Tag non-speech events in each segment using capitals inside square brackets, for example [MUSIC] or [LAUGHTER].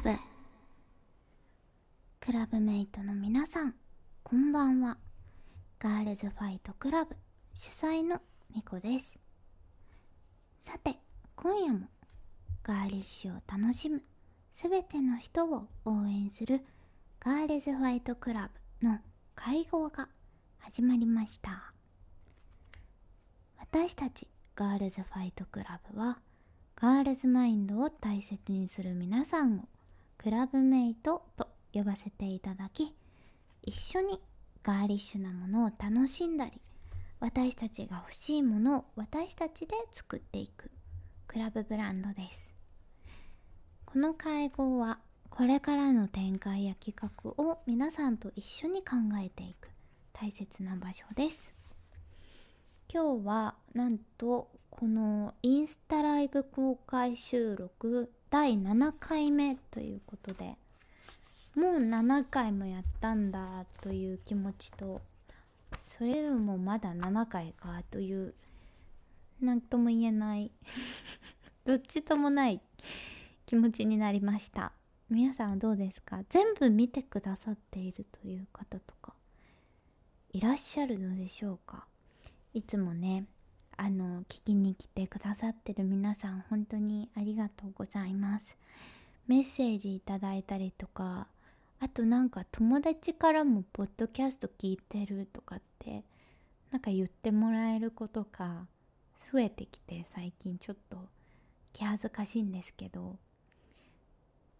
クラブ。クラブメイトの皆さんこんばんは。ガールズファイトクラブ主催のみこです。さて今夜もガーリッシュを楽しむすべての人を応援するガールズファイトクラブの会合が始まりました。私たちガールズファイトクラブはガールズマインドを大切にする皆さんをクラブメイトと呼ばせていただき一緒にガーリッシュなものを楽しんだり私たちが欲しいものを私たちで作っていくクラブブランドです。この会合はこれからの展開や企画を皆さんと一緒に考えていく大切な場所です。今日はなんとこのインスタライブ公開収録第7回目ということでもう7回もやったんだという気持ちとそれでもまだ7回かという何とも言えない [LAUGHS] どっちともない気持ちになりました。皆さんはどうですか？全部見てくださっているという方とかいらっしゃるのでしょうか？いつもねあの聞きに来てくださってる皆さん本当にありがとうございます。メッセージいただいたりとかあとなんか友達からもポッドキャスト聞いてるとかってなんか言ってもらえることが増えてきて最近ちょっと気恥ずかしいんですけど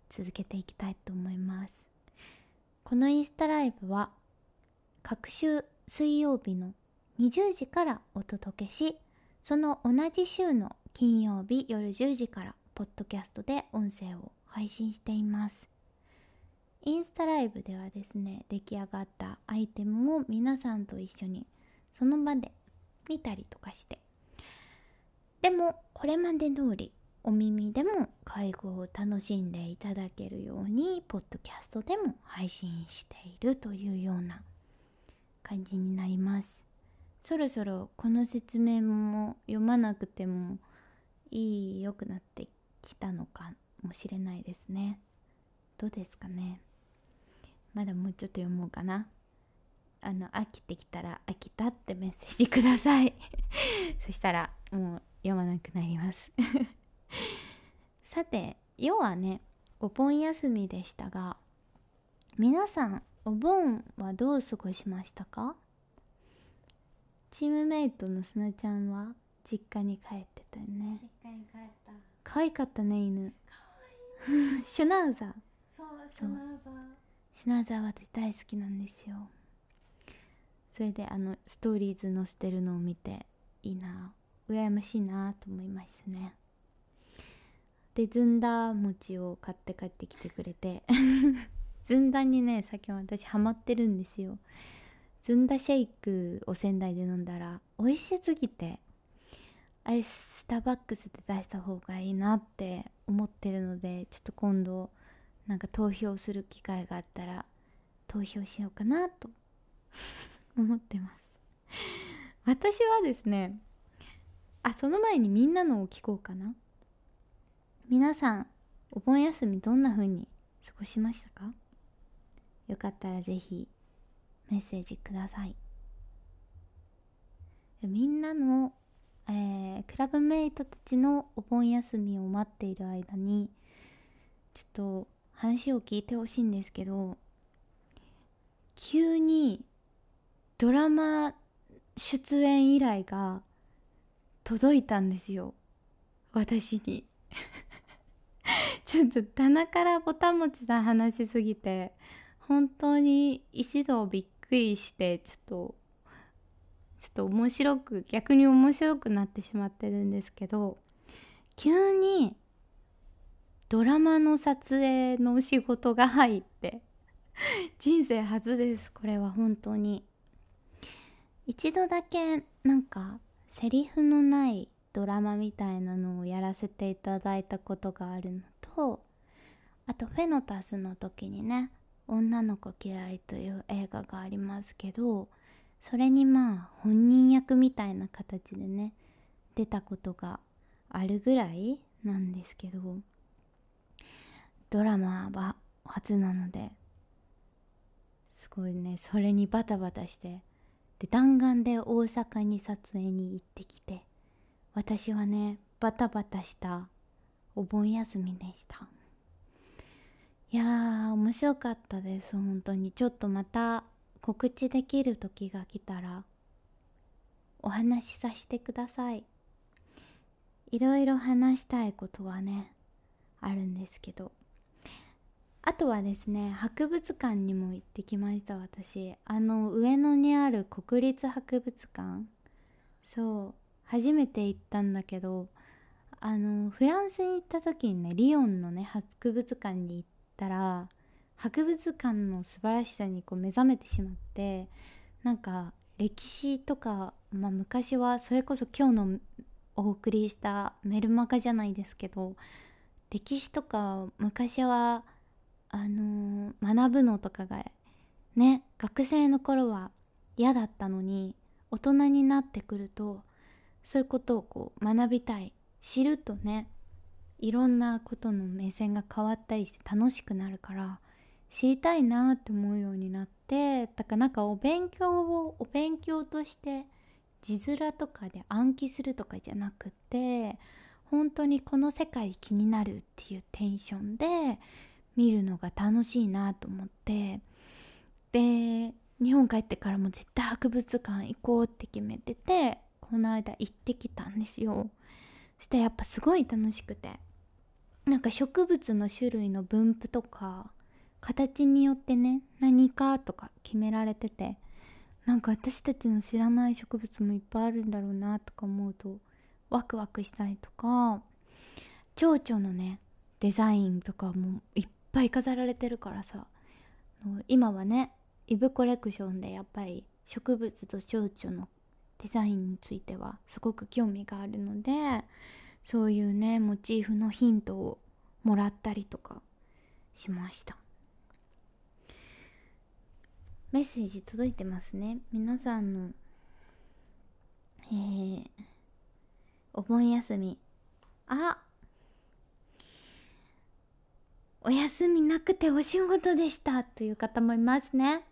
続けていきたいと思います。このインスタライブは各週水曜日の20時からお届けしその同じ週の金曜日夜10時からポッドキャストで音声を配信しています。インスタライブではですね出来上がったアイテムを皆さんと一緒にその場で見たりとかして。でもこれまで通りお耳でも介護を楽しんでいただけるようにポッドキャストでも配信しているというような感じになります。そろそろこの説明も読まなくてもいい良くなってきたのかもしれないですね。どうですかね。まだもうちょっと読もうかな。あの飽きてきたら飽きたってメッセージください。[LAUGHS] そしたらもう読まなくなります。[LAUGHS] さて要はねお盆休みでしたが皆さんお盆はどう過ごしましたか？チームメイトのすなちゃんは実家に帰ってたよね。実家に帰った。可愛かったね犬。かわい。い [LAUGHS] シュナウザー。そうシュナウザー。シュナウザー私大好きなんですよ。それであのストーリーズ載せてるのを見ていいな。羨ましいなと思いましたね。でずんだ餅を買って帰ってきてくれて。[LAUGHS] ずんだにね最近私ハマってるんですよずんだシェイクを仙台で飲んだら美味しすぎてあれスターバックスで出した方がいいなって思ってるのでちょっと今度なんか投票する機会があったら投票しようかなと思ってます。私はですねあその前にみんなのを聞こうかな。皆さんお盆休みどんな風に過ごしましたか？よかったらぜひメッセージください。みんなの、えー、クラブメイトたちのお盆休みを待っている間にちょっと話を聞いてほしいんですけど急にドラマ出演依頼が届いたんですよ。私に。[LAUGHS] ちょっと棚からぼたもちな話しすぎて本当に一度びっくりしてちょっとちょっと面白く逆に面白くなってしまってるんですけど急にドラマの撮影の仕事が入って人生初ですこれは本当に。一度だけなんかセリフのないドラマみたいなのをやらせていただいたことがあるのとあとフェノタスの時にね「女の子嫌い」という映画がありますけどそれにまあ本人役みたいな形でね出たことがあるぐらいなんですけどドラマは初なのですごいねそれにバタバタしてで弾丸で大阪に撮影に行ってきて私はねバタバタしたお盆休みでした。いやー面白かったです。本当に。ちょっとまた告知できる時が来たらお話しさせてください。いろいろ話したいことはねあるんですけど。あとはですね博物館にも行ってきました私。あの上野にある国立博物館。そう。初めて行ったんだけどあのフランスに行った時にねリヨンのね博物館に行ったら博物館の素晴らしさにこう目覚めてしまってなんか歴史とか、まあ、昔はそれこそ今日のお送りしたメルマガじゃないですけど歴史とか昔はあのー学ぶのとかがね学生の頃は嫌だったのに大人になってくるとそういうことをこう学びたい。知るとねいろんなことの目線が変わったりして楽しくなるから知りたいなって思うようになってだからなんかお勉強をお勉強として字面とかで暗記するとかじゃなくて本当にこの世界気になるっていうテンションで見るのが楽しいなと思ってで日本帰ってからも絶対博物館行こうって決めててこの間行ってきたんですよ。そしてやっぱすごい楽しくてなんか植物の種類の分布とか形によってね何かとか決められててなんか私たちの知らない植物もいっぱいあるんだろうなとか思うとワクワクしたりとか蝶々のねデザインとかもいっぱい飾られてるからさ今はねイブコレクションでやっぱり植物と蝶々のデザインについてはすごく興味があるのでそういうねモチーフのヒントをもらったりとかしました。メッセージ届いてますね。皆さんのえー、お盆休み。あお休みなくてお仕事でした。という方もいますね。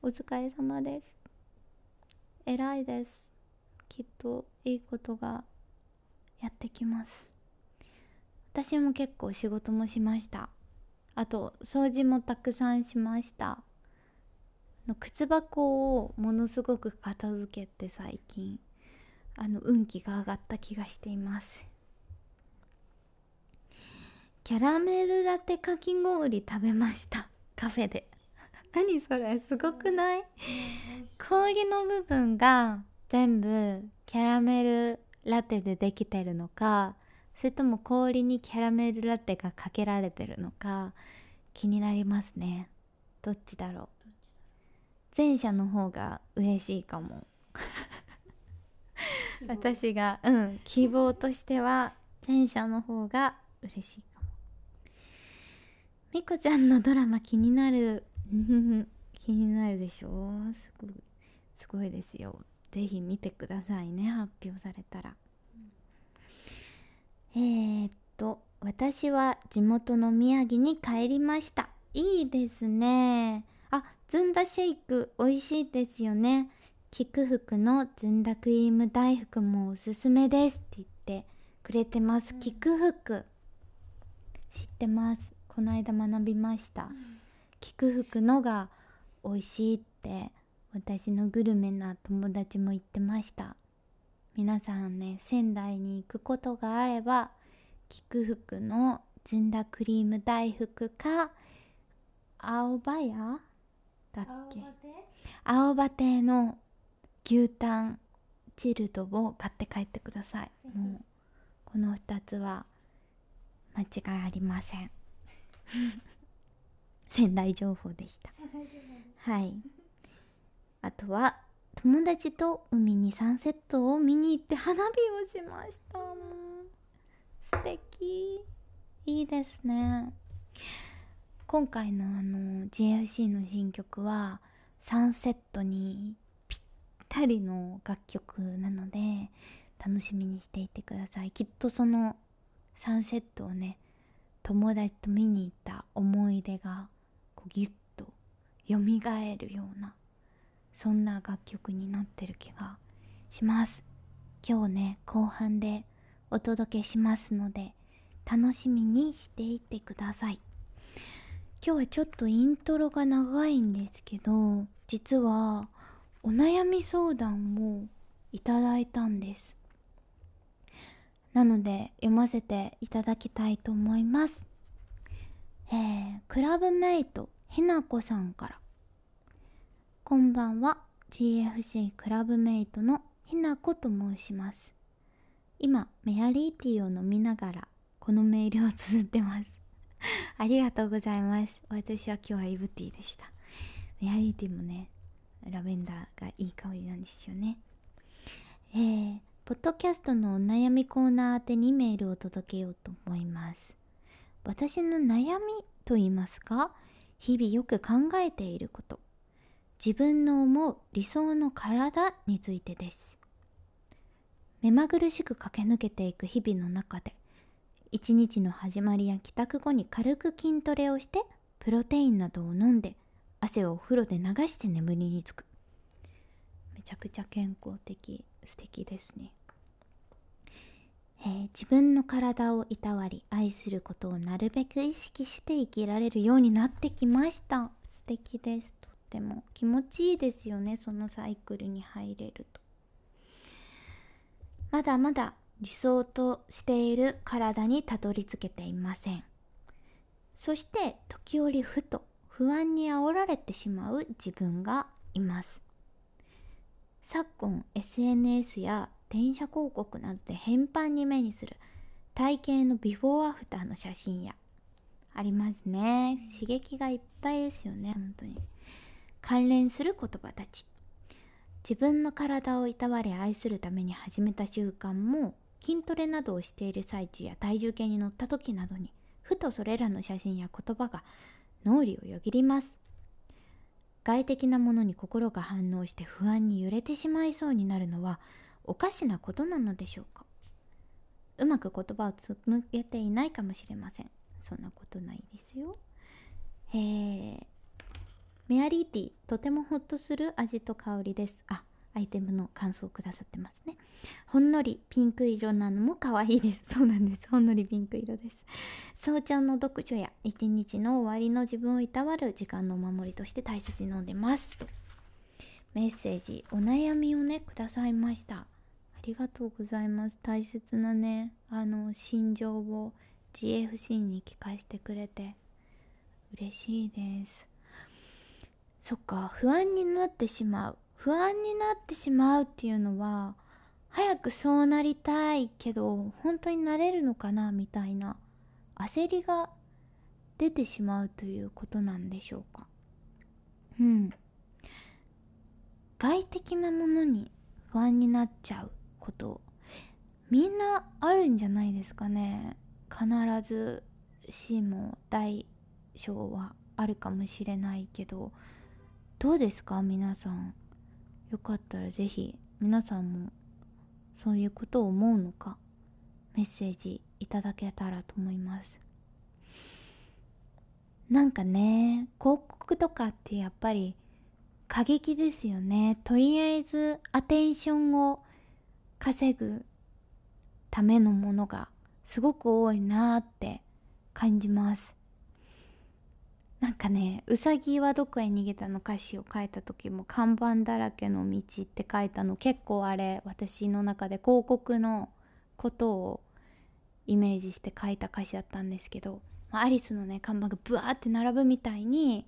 お疲れ様です。偉いです。きっといいことがやってきます。私も結構仕事もしました。あと掃除もたくさんしました。の靴箱をものすごく片付けて最近あの運気が上がった気がしています。キャラメルラテかき氷食べました。カフェで。[LAUGHS] 何それ？すごくない？氷の部分が全部キャラメルラテでできてるのかそれとも氷にキャラメルラテがかけられてるのか気になりますね。どっちだろう。前者の方が嬉しいかも。私がうん希望としては前者の方が嬉しいかも。みこちゃんのドラマ気になる？[LAUGHS] 気になるでしょ？すごいすごいですよぜひ見てくださいね発表されたら、えー、っと私は地元の宮城に帰りました。いいですね。あずんだシェイク美味しいですよね。菊福のずんだクリーム大福もおすすめですって言ってくれてます、菊福知ってます？この間学びました、菊福のが美味しいって私のグルメな友達も言ってました。皆さんね仙台に行くことがあれば菊福のずんだクリーム大福か青葉屋？だっけ？青葉亭の牛タンチルドを買って帰ってください。もうこの2つは間違いありません。[LAUGHS] 仙台情報でした。はいあとは友達と海にサンセットを見に行って花火をしました素敵。いいですね。今回のあの GFC の新曲はサンセットにぴったりの楽曲なので楽しみにしていてください。きっとそのサンセットをね友達と見に行った思い出がこうギュッと蘇るようなそんな楽曲になってる気がします。今日ね後半でお届けしますので楽しみにしていてください。今日はちょっとイントロが長いんですけど実はお悩み相談をいただいたんです。なので読ませていただきたいと思います。えー、クラブメイトひなこさんから。こんばんは。GFC クラブメイトのひなこと申します。今メアリーティーを飲みながらこのメールを綴ってます。[LAUGHS] ありがとうございます。私は今日はイブティーでした。メアリーティーもねラベンダーがいい香りなんですよね。えー、ポッドキャストのお悩みコーナー宛てにメールを届けようと思います。私の悩みと言いますか日々よく考えていること。自分の思う理想の体についてです。目まぐるしく駆け抜けていく日々の中で一日の始まりや帰宅後に軽く筋トレをしてプロテインなどを飲んで汗をお風呂で流して眠りにつく。めちゃくちゃ健康的素敵ですね、えー、自分の体をいたわり愛することをなるべく意識して生きられるようになってきました。素敵です。ても気持ちいいですよねそのサイクルに入れると。まだまだ理想としている体にたどり着けていません。そして時折ふと不安に煽られてしまう自分がいます。昨今 SNS や電車広告などで頻繁に目にする体型のビフォーアフターの写真やありますね。刺激がいっぱいですよね本当に。関連する言葉たち。自分の体をいたわり愛するために始めた習慣も筋トレなどをしている最中や体重計に乗った時などにふとそれらの写真や言葉が脳裏をよぎります。外的なものに心が反応して不安に揺れてしまいそうになるのはおかしなことなのでしょうか。うまく言葉を紡げていないかもしれません。そんなことないですよ。えー、メアリーティーとてもホッとする味と香りです。あアイテムの感想をくださってますね。ほんのりピンク色なのも可愛いです。[LAUGHS] そうなんです。ほんのりピンク色です。早朝の読書や一日の終わりの自分をいたわる時間のお守りとして大切に飲んでます。と。メッセージお悩みをねくださいました。ありがとうございます。大切なねあの心情を GFC に聞かせてくれて嬉しいです。そっか不安になってしまう。不安になってしまうっていうのは早くそうなりたいけど本当になれるのかなみたいな焦りが出てしまうということなんでしょうか。うん。外的なものに不安になっちゃうこと。みんなあるんじゃないですかね。必ず死も大小はあるかもしれないけど。どうですか？皆さん。よかったら是非皆さんもそういうことを思うのか？メッセージいただけたらと思います。なんかね広告とかってやっぱり過激ですよね。とりあえずアテンションを稼ぐためのものがすごく多いなって感じます。なんかね「うさぎはどこへ逃げた」の歌詞を書いた時も「看板だらけの道」って書いたの結構あれ私の中で広告のことをイメージして書いた歌詞だったんですけどまアリスのね看板がブワーって並ぶみたいに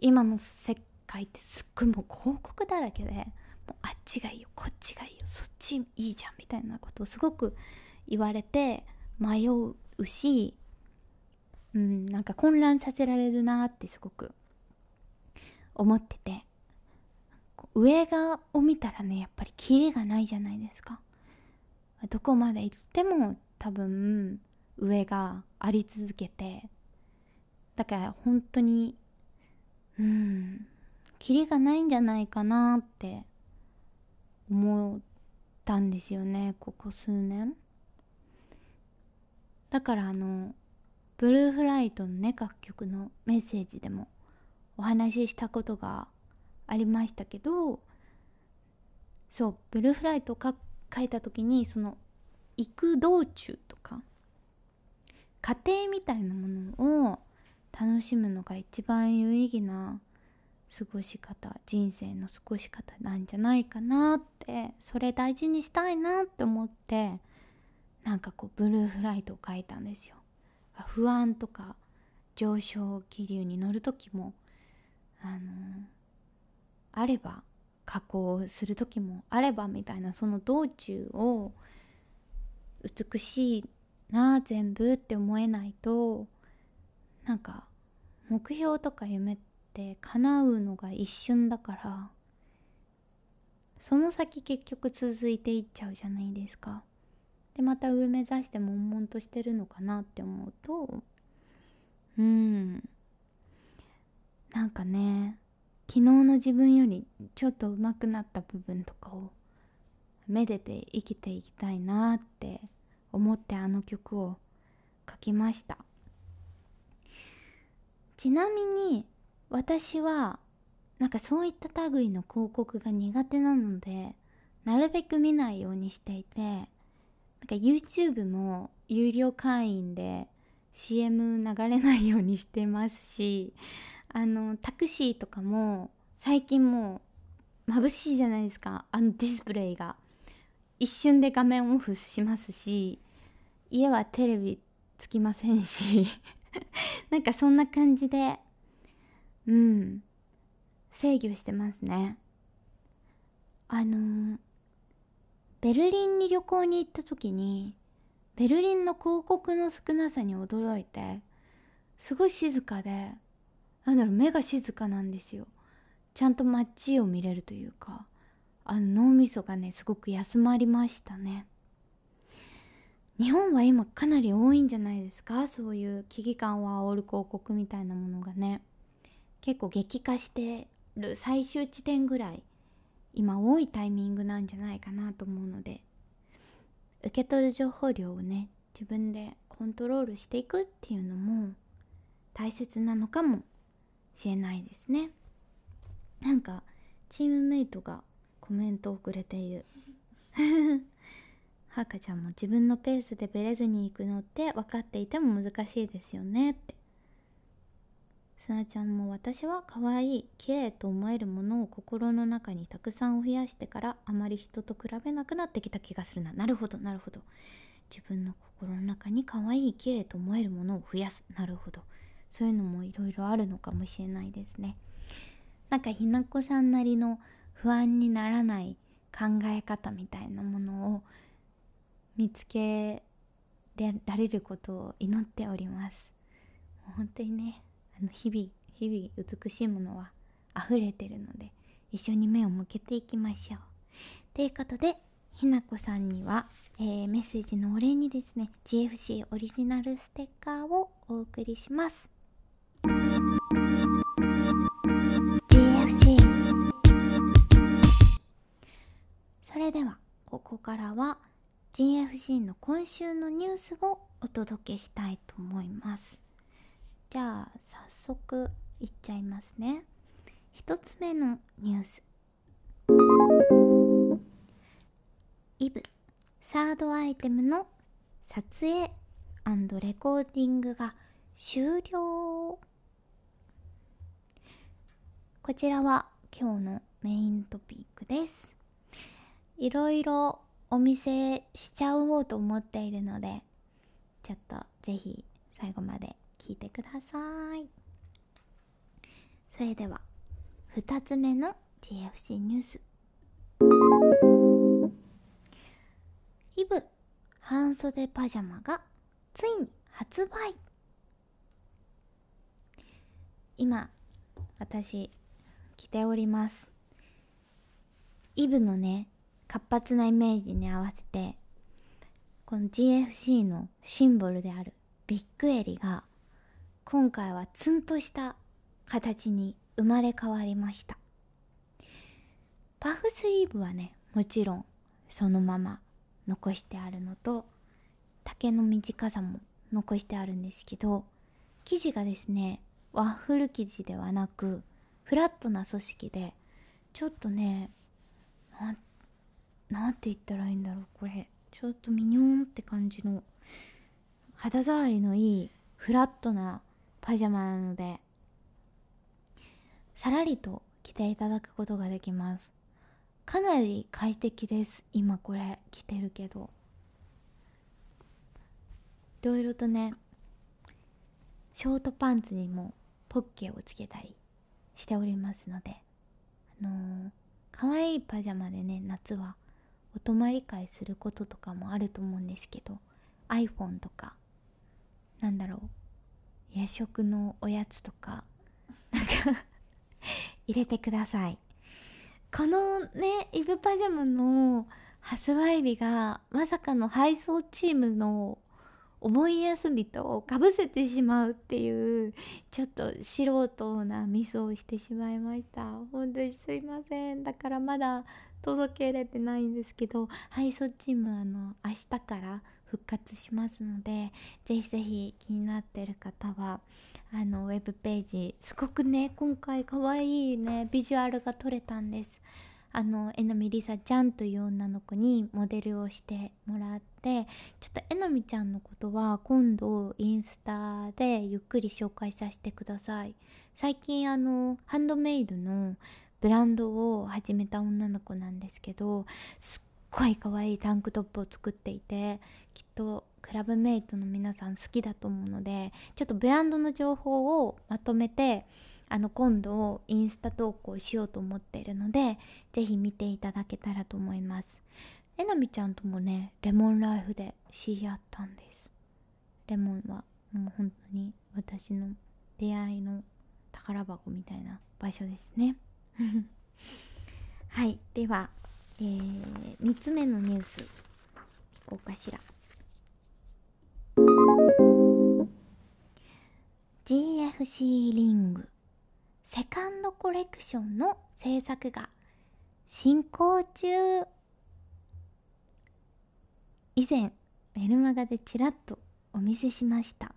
今の世界ってすっごいもう広告だらけでもうあっちがいいよこっちがいいよそっちいいじゃんみたいなことをすごく言われて迷うしうん、なんか混乱させられるなってすごく思ってて。上側を見たらねやっぱりキレがないじゃないですか。どこまで行っても多分上があり続けて。だから本当にうんキリがないんじゃないかなって思ったんですよねここ数年。だからあのブルーフライトのね楽曲のメッセージでもお話ししたことがありましたけどそうブルーフライトを書いた時にその行く道中とか家庭みたいなものを楽しむのが一番有意義な過ごし方人生の過ごし方なんじゃないかなってそれ大事にしたいなって思ってなんかこうブルーフライトを書いたんですよ。不安とか上昇気流に乗る時もあのあれば加工する時もあればみたいなその道中を美しいな全部って思えないとなんか目標とか夢って叶うのが一瞬だからその先結局続いていっちゃうじゃないですか。でまた上目指して悶々としてるのかなって思うとうん。なんかね昨日の自分よりちょっと上手くなった部分とかをめでて生きていきたいなって思ってあの曲を書きました。ちなみに私はなんかそういった類の広告が苦手なのでなるべく見ないようにしていてなんか YouTube も有料会員で CM 流れないようにしてますしあのタクシーとかも最近もう眩しいじゃないですか。あのディスプレイが。一瞬で画面オフしますし家はテレビつきませんし [LAUGHS] なんかそんな感じでうん制御してますね。あのー、ベルリンに旅行に行った時にベルリンの広告の少なさに驚いてすごい静かでなんだろう目が静かなんですよ。ちゃんと街を見れるというかあの脳みそがねすごく休まりましたね。日本は今かなり多いんじゃないですか？そういう危機感を煽る広告みたいなものがね。結構激化してる最終地点ぐらい。今多いタイミングなんじゃないかなと思うので受け取る情報量をね自分でコントロールしていくっていうのも大切なのかもしれないですね。なんかチームメイトがコメントをくれている。[LAUGHS] はかちゃんも自分のペースでブレずに行くのって分かっていても難しいですよねって。すなちゃんも私は可愛い綺麗と思えるものを心の中にたくさん増やしてからあまり人と比べなくなってきた気がするな。なるほどなるほど。自分の心の中に可愛い綺麗と思えるものを増やす。なるほど。そういうのもいろいろあるのかもしれないですね。なんかひなこさんなりの不安にならない考え方みたいなものを見つけられることを祈っております。本当にねあの日々日々美しいものは溢れてるので一緒に目を向けていきましょう。ということでひなこさんには、えー、メッセージのお礼にですね GFC オリジナルステッカーをお送りします。GFC それではここからは GFC の今週のニュースをお届けしたいと思います。じゃあ早速いっちゃいますね。一つ目のニュース。イブサードアイテムの撮影レコーディングが終了。こちらは今日のメイントピックです。いろいろお見せしちゃおうと思っているのでちょっとぜひ最後まで聞いてください。それでは2つ目の GFC ニュース。イブ半袖パジャマがついに発売。今私着ております。イブのね活発なイメージに合わせてこの GFC のシンボルであるビッグエリが今回はツンとした形に生まれ変わりました。パフスリーブはねもちろんそのまま残してあるのと丈の短さも残してあるんですけど生地がですねワッフル生地ではなくフラットな組織でちょっとねなんて言ったらいいんだろうこれ。ちょっとミニョンって感じの肌触りのいいフラットなパジャマなのでさらりと着ていただくことができます。かなり快適です。今これ着てるけど。いろいろとねショートパンツにもポッケをつけたりしておりますのであのー、可愛いパジャマでね夏はお泊まり会することとかもあると思うんですけど iPhone とかなんだろう夜食のおやつとかなんか入れてください。このねイブパジャマの発売日がまさかの配送チームのお盆休みとかぶせてしまうっていうちょっと素人なミスをしてしまいました。本当にすいません。だからまだ届けれてないんですけど配送チームあの明日から復活しますのでぜひぜひ気になってる方はあのウェブページすごくね今回かわいいねビジュアルが撮れたんです。あのえなみりさちゃんという女の子にモデルをしてもらってちょっとえなみちゃんのことは今度インスタでゆっくり紹介させてください。最近あのハンドメイドのブランドを始めた女の子なんですけどすっごい可愛いタンクトップを作っていてきっとクラブメイトの皆さん好きだと思うのでちょっとブランドの情報をまとめてあの今度インスタ投稿しようと思っているので是非見ていただけたらと思います。えなみちゃんともねレモンライフで知り合ったんです。レモンはもう本当に私の出会いの宝箱みたいな場所ですね。[LAUGHS] はいでは、えー、3つ目のニュース。いこうかしら。GFC リング。セカンドコレクションの制作が進行中。以前メルマガでちらっとお見せしました。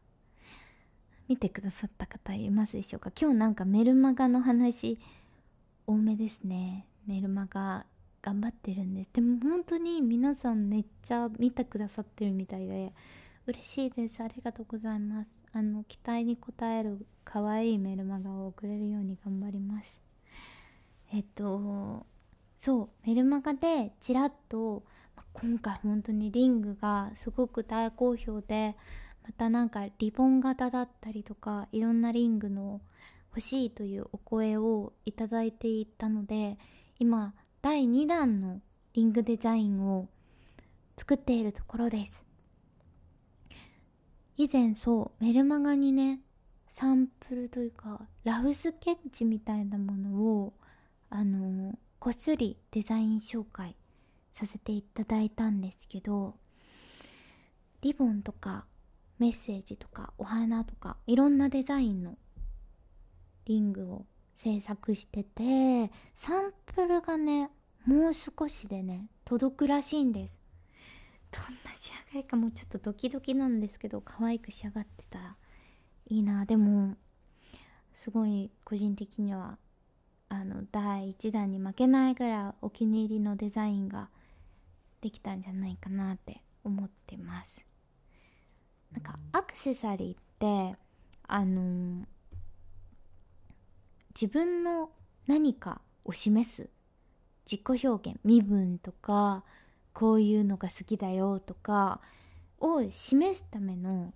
見てくださった方いますでしょうか？今日なんかメルマガの話多めですね。メルマガ頑張ってるんです。でも本当に皆さんめっちゃ見てくださってるみたいで嬉しいです。ありがとうございます。あの期待に応える可愛いメルマガを送れるように頑張ります。えっとそうメルマガでちらっと今回本当にリングがすごく大好評でまたなんかリボン型だったりとかいろんなリングの欲しいというお声をいただいていたので今第2弾のリングデザインを作っているところです。以前そうメルマガにねサンプルというかラフスケッチみたいなものをあのこっそりデザイン紹介させていただいたんですけどリボンとかメッセージとかお花とかいろんなデザインのリングを制作しててサンプルがねもう少しでね届くらしいんです。どんな仕上がりかもうちょっとドキドキなんですけど可愛く仕上がってたらいいな。でもすごい個人的にはあの第1弾に負けないぐらいお気に入りのデザインができたんじゃないかなって思ってます。なんかアクセサリーってあのー、自分の何かを示す。自己表現。身分とかこういうのが好きだよとかを示すための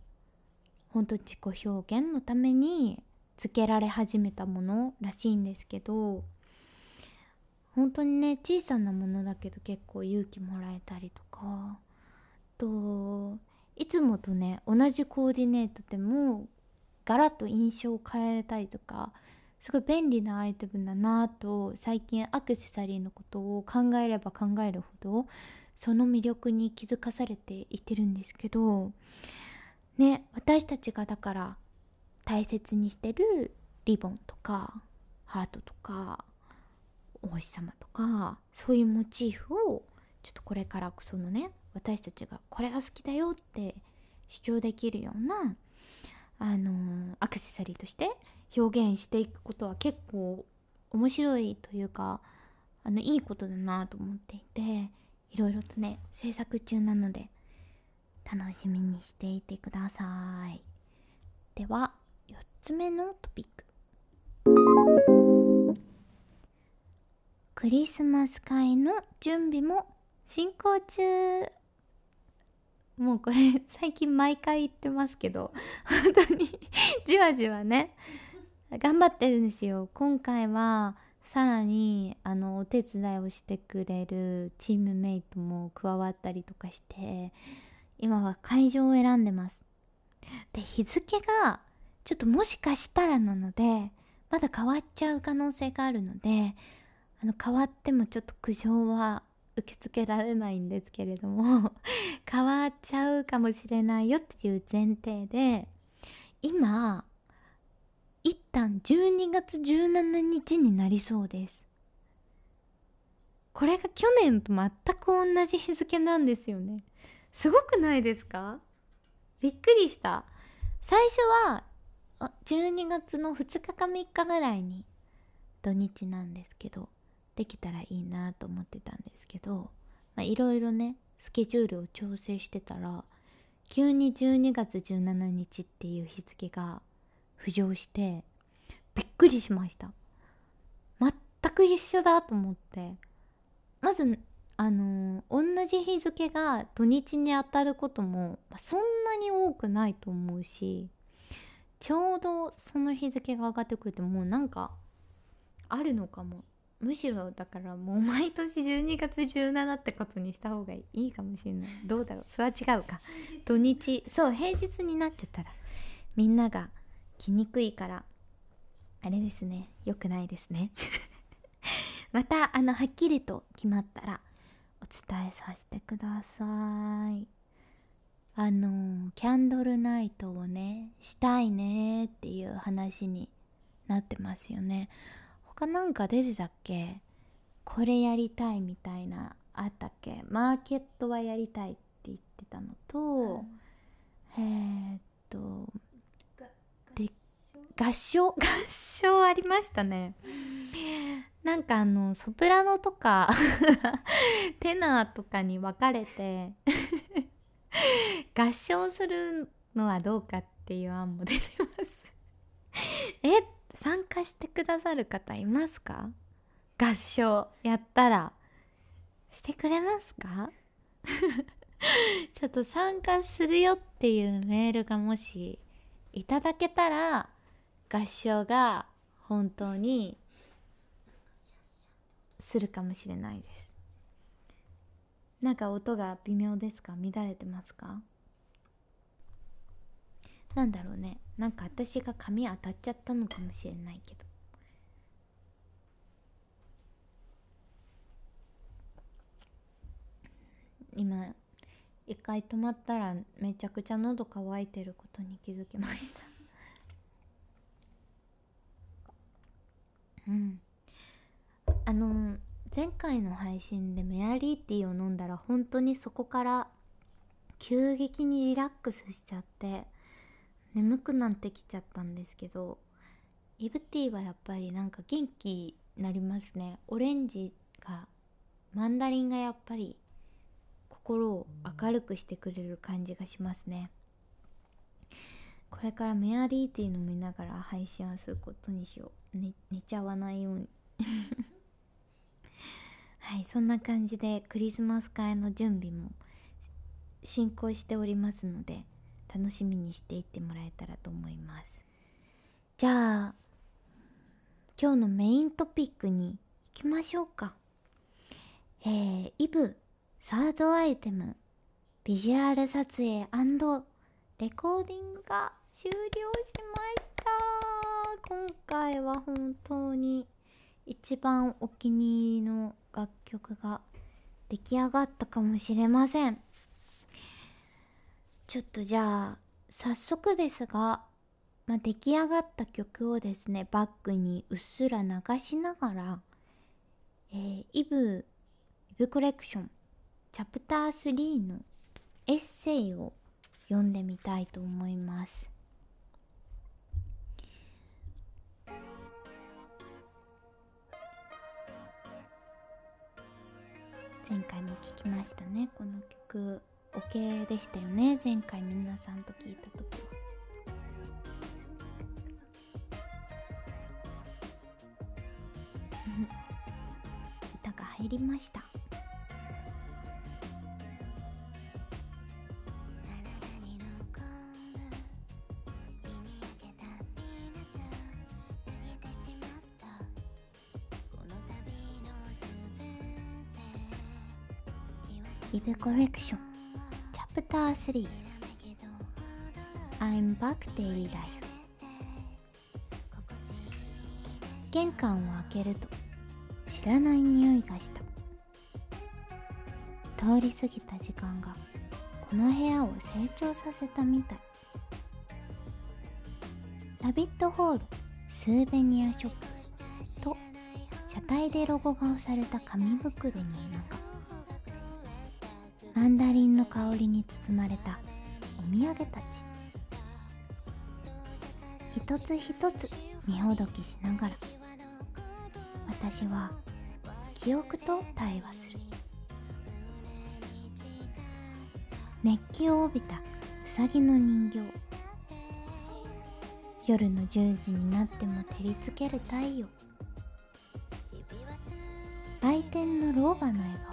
本当自己表現のためにつけられ始めたものらしいんですけど本当にね小さなものだけど結構勇気もらえたりとかといつもとね同じコーディネートでもガラッと印象を変えたりとかすごい便利なアイテムだなと最近アクセサリーのことを考えれば考えるほどその魅力に気づかされていってるんですけどね私たちがだから大切にしてるリボンとかハートとかお星様とかそういうモチーフをちょっとこれからそのね私たちがこれが好きだよって主張できるようなあのアクセサリーとして表現していくことは結構面白いというかあのいいことだなと思っていていろいろとね制作中なので楽しみにしていてください。では4つ目のトピック。クリスマス会の準備も進行中。もうこれ最近毎回言ってますけど本当にじわじわね頑張ってるんですよ。今回はさらにあのお手伝いをしてくれるチームメイトも加わったりとかして今は会場を選んでます。で日付がちょっともしかしたらなのでまだ変わっちゃう可能性があるのであの変わってもちょっと苦情は受け付けられないんですけれども [LAUGHS] 変わっちゃうかもしれないよっていう前提で今一旦12月17日になりそうです。これが去年と全く同じ日付なんですよね。すごくないですか？びっくりした。最初は12月の2日か3日ぐらいに土日なんですけどできたらいいなと思ってたんですけどいろいろねスケジュールを調整してたら急に12月17日っていう日付が浮上してびっくりしました。全く一緒だと思って。まずあのー、同じ日付が土日に当たることも、そんなに多くないと思うしちょうどその日付が上がってくるともうなんかあるのかも。むしろだからもう毎年12月17ってことにした方がいいかもしれない。どうだろう。それは違うか。土日そう平日になってたらみんなが来にくいから。あれですね。良くないですね。[LAUGHS] またあのはっきりと決まったらお伝えさせてください。あのキャンドルナイトをねしたいねっていう話になってますよね。他なんか出てたっけ？これやりたいみたいなあったっけ？マーケットはやりたいって言ってたのと、うん、えー、っとで合唱 [LAUGHS] 合唱ありましたね。なんかあのソプラノとか [LAUGHS] テナーとかに分かれて [LAUGHS] 合唱するのはどうかっていう案も出てます。え参加してくださる方いますか？合唱やったら。してくれますか？ちょっと参加するよっていうメールがもしいただけたら合唱が本当にするかもしれないです。なんか音が微妙ですか？乱れてますか？なんだろうね。なんか私が髪当たっちゃったのかもしれないけど。今一回止まったらめちゃくちゃ喉乾いてることに気づきました。うん。あの前回の配信でメアリーティーを飲んだら本当にそこから急激にリラックスしちゃって眠くなってきちゃったんですけどイブティーはやっぱりなんか元気になりますね。オレンジがマンダリンがやっぱり心を明るくしてくれる感じがしますね。これからメアリーティー飲みながら配信はすることにしよう、ね、寝ちゃわないように。[LAUGHS] はいそんな感じでクリスマス会の準備も進行しておりますので楽しみにしていってもらえたらと思います。じゃあ今日のメイントピックに行きましょうか。えー、イブサードアイテム。ビジュアル撮影レコーディングが終了しました。今回は本当に一番お気に入りの楽曲が出来上がったかもしれません。ちょっとじゃあ早速ですが、まあ、出来上がった曲をですねバックにうっすら流しながら、えー、イブイブコレクションチャプター3のエッセイを読んでみたいと思います。前回も聞きましたね。この曲 OK でしたよね。前回皆さんと聞いた時は。[LAUGHS] 歌が入りました。コレクション。チャプター3 I'm back daily life 玄関を開けると知らない匂いがした。通り過ぎた時間がこの部屋を成長させたみたい。ラビットホールスーベニアショップと車体でロゴが押された紙袋の中マンダリンの香りに包まれたお土産たち。一つ一つ見ほどきしながら私は記憶と対話する。熱気を帯びたうさぎの人形。夜の10時になっても照りつける太陽。来店の老婆の笑顔。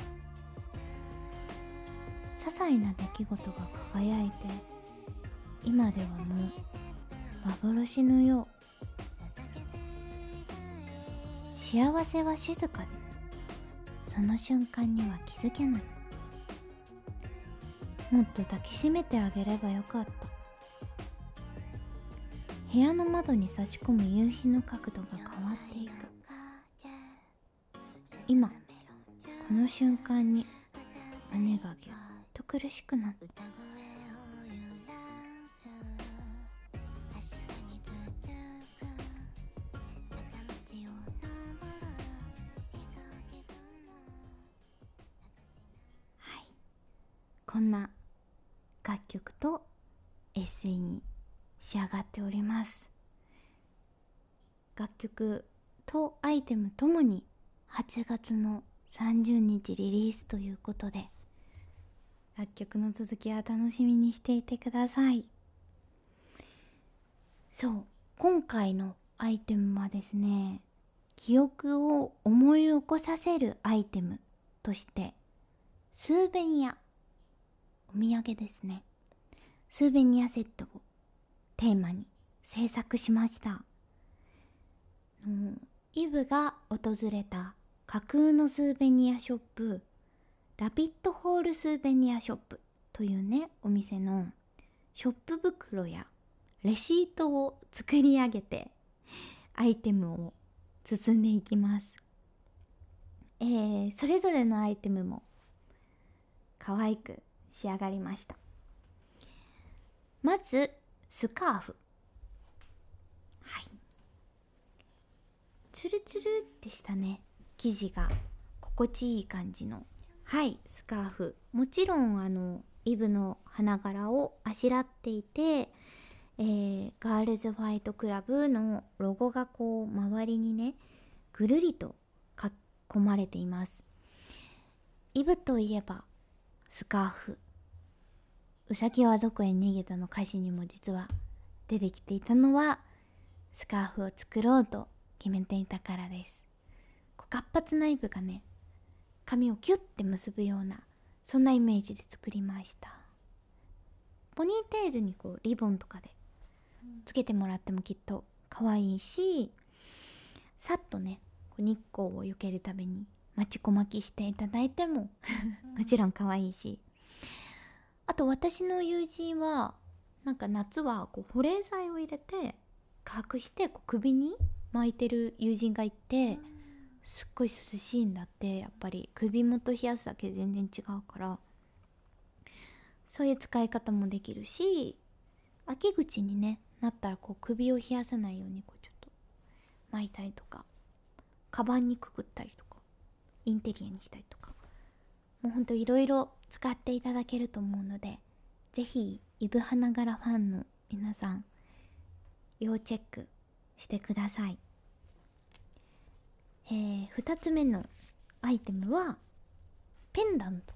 細な出来事が輝いて今ではもう幻のよう幸せは静かでその瞬間には気づけない。もっと抱きしめてあげればよかった。部屋の窓に差し込む夕日の角度が変わっていく。今この瞬間に胸がぎゅっと。苦しくなった。はい。こんな楽曲とエッセイに仕上がっております。楽曲とアイテムともに8月の30日リリースということで。楽曲の続きは楽しみにしていてください。そう今回のアイテムはですね記憶を思い起こさせるアイテムとしてスーベニアお土産ですね。スーベニアセットをテーマに制作しました。イブが訪れた架空のスーベニアショップラピットホールスーベニアショップというねお店のショップ袋やレシートを作り上げてアイテムを包んでいきます。えー、それぞれのアイテムも可愛く仕上がりました。まずスカーフ。はい。ツルツルってしたね。生地が心地いい感じの。はいスカーフ。もちろんあのイブの花柄をあしらっていて、えー、ガールズファイトクラブのロゴがこう周りにねぐるりと囲まれています。イブといえばスカーフ。うさぎはどこへ逃げたの歌詞にも実は出てきていたのはスカーフを作ろうと決めていたからです。活発なイブがね髪をキュッて結ぶようなそんなイメージで作りました。ポニーテールにこうリボンとかでつけてもらってもきっと可愛いしさっとね日光を避けるために待ちこまきしていただいてももちろん可愛いし。あと私の友人はなんか夏はこう保冷剤を入れて隠してこう首に巻いてる友人がいてすっごい涼しいんだってやっぱり。首元冷やすだけ全然違うから。そういう使い方もできるし秋口にねなったらこう首を冷やさないようにこうちょっと巻いたりとかカバンにくくったりとかインテリアにしたりとか。もうほんといろいろ使っていただけると思うので是非イブ花柄ファンの皆さん要チェックしてください。えー、2つ目のアイテムはペンダント。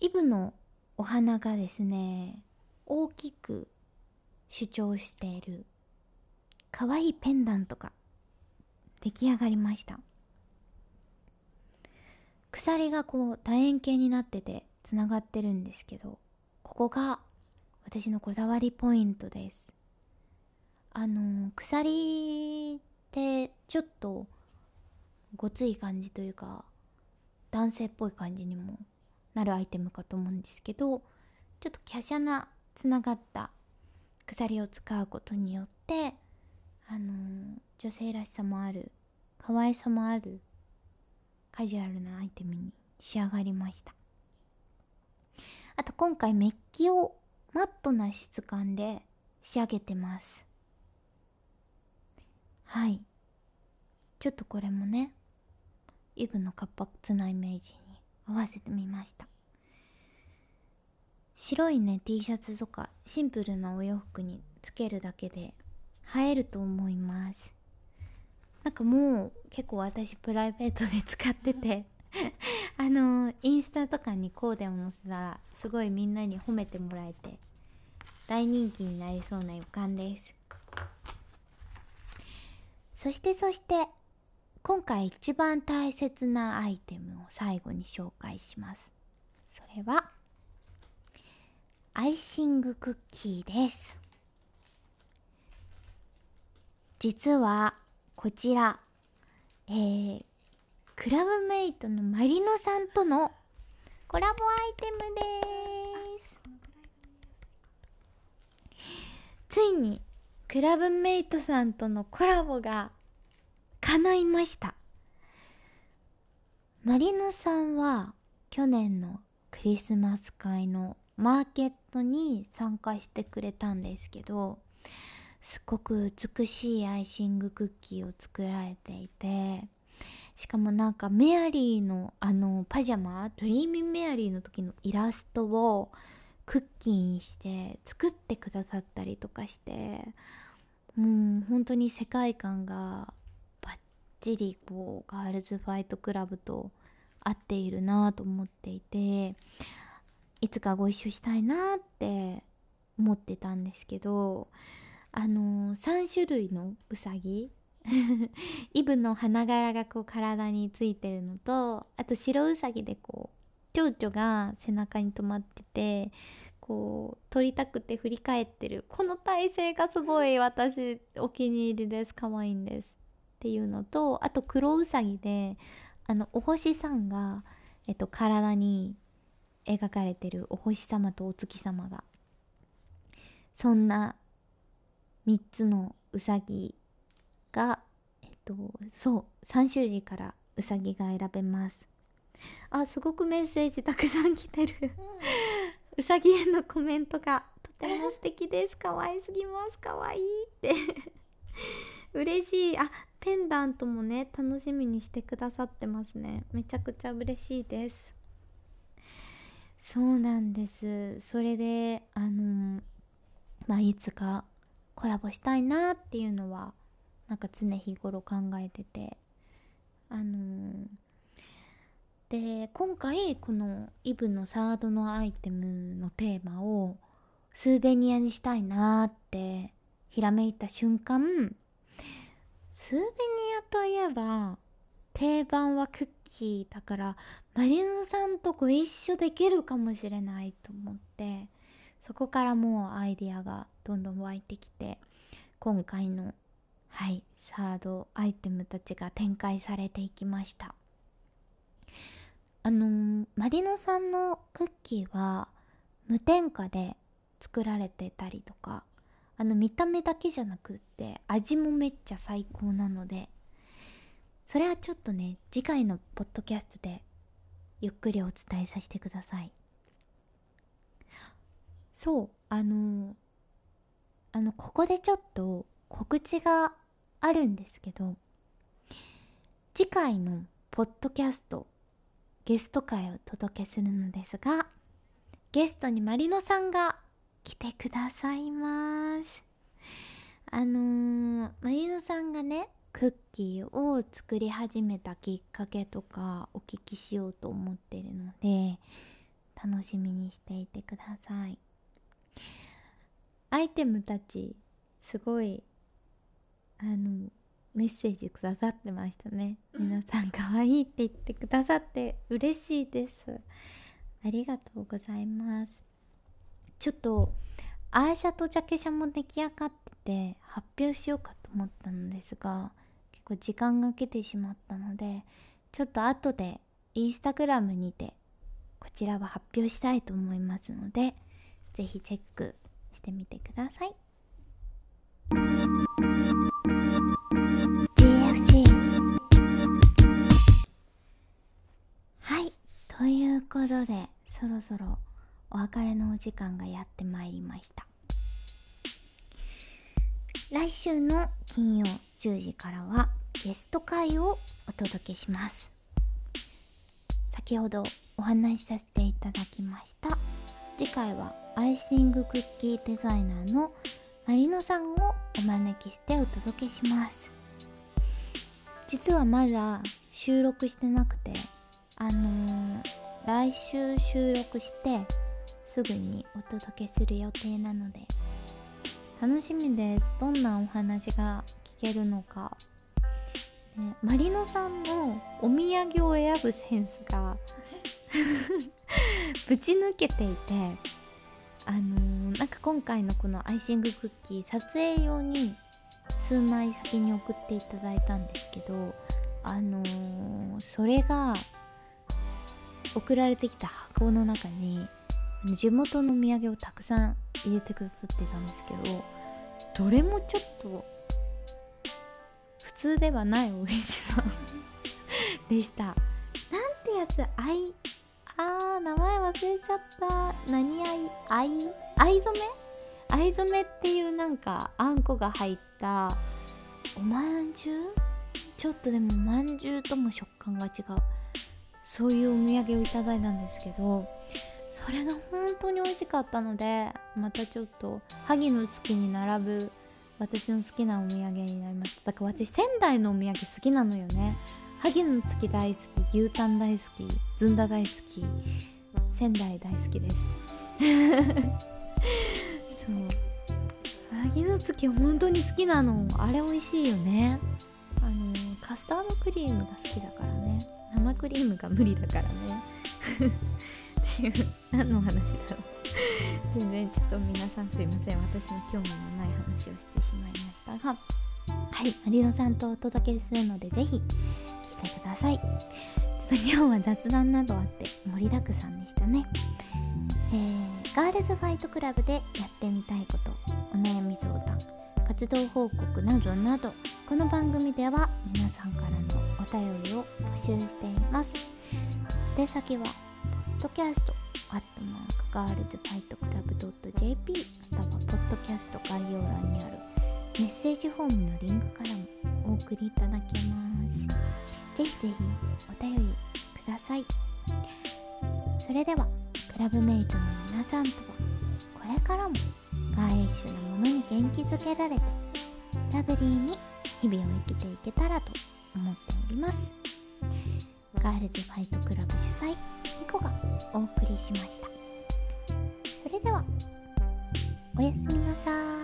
イブのお花がですね大きく主張している可愛いペンダントが出来上がりました。鎖がこう楕円形になっててつながってるんですけどここが私のこだわりポイントです。あの鎖ってちょっとごつい感じというか男性っぽい感じにもなるアイテムかと思うんですけどちょっと華奢なつながった鎖を使うことによってあの女性らしさもある可愛さもあるカジュアルなアイテムに仕上がりました。あと今回メッキをマットな質感で仕上げてます。はい。ちょっとこれもねイブの活発なイメージに合わせてみました。白いね T シャツとかシンプルなお洋服につけるだけで映えると思います。なんかもう結構私プライベートで使ってて [LAUGHS] あのインスタとかにコーデを載せたらすごいみんなに褒めてもらえて大人気になりそうな予感ですそしてそして今回一番大切なアイテムを最後に紹介します。それはアイシングクッキーです。実はこちらえー、クラブメイトのマリノさんとのコラボアイテムです。ついにクラブメイトさんとのコラボが叶いました。マリノさんは去年のクリスマス会のマーケットに参加してくれたんですけどすごく美しいアイシングクッキーを作られていてしかもなんかメアリーのあのパジャマドリーミーメアリーの時のイラストをクッキーにして作ってくださったりとかしてもう本当に世界観がバッチリこうガールズファイトクラブと合っているなと思っていていつかご一緒したいなって思ってたんですけどあのー、3種類のうさぎイブの花柄がこう体についてるのとあと白うさぎでこう蝶々が背中に止まっててこう撮りたくて振り返ってる。この体勢がすごい私お気に入りです。可愛いんですっていうのとあと黒うさぎであのお星さんが、えっと、体に描かれてるお星様とお月様が。そんな3つのうさぎがえっとそう3種類からうさぎが選べます。あすごくメッセージたくさん来てる、うさぎへのコメントがとても素敵です。可愛すぎます。可愛いって。嬉しい。あペンダントもね楽しみにしてくださってますね。めちゃくちゃ嬉しいです。そうなんです。それであのまあいつかコラボしたいなっていうのはなんか常日頃考えててあのー、で今回このイブのサードのアイテムのテーマをスーベニアにしたいなってひらめいた瞬間スーベニアといえば定番はクッキーだからマリノさんとご一緒できるかもしれないと思ってそこからもうアイディアがどんどん湧いてきて今回のはいサードアイテムたちが展開されていきました。あのー、マリノさんのクッキーは無添加で作られてたりとかあの見た目だけじゃなくって味もめっちゃ最高なのでそれはちょっとね次回のポッドキャストでゆっくりお伝えさせてください。そうあのあのここでちょっと告知があるんですけど次回のポッドキャストゲスト会をお届けするのですがゲストにマリノさんが来てくださいます。あのー、マリノさんがねクッキーを作り始めたきっかけとかお聞きしようと思ってるので楽しみにしていてください。アイテムたちすごいあのメッセージくださってましたね。皆さん可愛いって言ってくださって嬉しいです。ありがとうございます。ちょっとアーシャとジャケ写も出来上がってて発表しようかと思ったのですが結構時間が来てしまったのでちょっと後でインスタグラムにてこちらは発表したいと思いますので是非チェックしてみてくださいいうことでそろそろお別れのお時間がやってまいりました。来週の金曜10時からはゲスト会をお届けします。先ほどお話しさせていただきました。次回はアイシングクッキーデザイナーのマリノさんをお招きしてお届けします。実はまだ収録してなくてあのー、来週収録してすぐにお届けする予定なので。楽しみです。どんなお話が聞けるのか、ね、マリノさんのお土産を選ぶセンスが [LAUGHS] ぶち抜けていてあのー、なんか今回のこのアイシングクッキー撮影用に数枚先に送っていただいたんですけどあのー、それが送られてきた箱の中に地元の土産をたくさん入れてくださってたんですけどどれもちょっと普通ではない美味しさでした。なんてやつあいあー名前忘れちゃった。何あいあい藍染め？藍染めっていうなんかあんこが入ったおまんじゅうちょっとでもまんじゅうとも食感が違う。そういうお土産をいただいたんですけどそれが本当に美味しかったのでまたちょっと萩の月に並ぶ私の好きなお土産になりました。だから私仙台のお土産好きなのよね。萩の月大好き牛タン大好きずんだ大好き仙台大好きです。[LAUGHS] そう。萩の月本当に好きなの。あれ美味しいよね。あのカスタードクリームが好きだからね。生クリームが無理だからね。っていう何の話だろう。全然ちょっと皆さんすいません。私の興味のない話をしてしまいましたが。はいマリノさんとお届けするのでぜひ聞いてください。ちょっと今日は雑談などあって盛りだくさんでしたね。えー、ガールズファイトクラブでやってみたいことお悩み相談活動報告などなどこの番組では皆さんからのお便りを募集しています。宛先はポッドキャストアットマークガールズファイトクラブ .jp またはポッドキャスト概要欄にあるメッセージフォームのリンクからもお送りいただけます。ぜひぜひお便りください。それではクラブメイトの皆さんとはこれからもガーリッシュなものに元気づけられてラブリーに日々を生きていけたらと思っております。ガールズファイトクラブ主催ニコがお送りしました。それではおやすみなさい。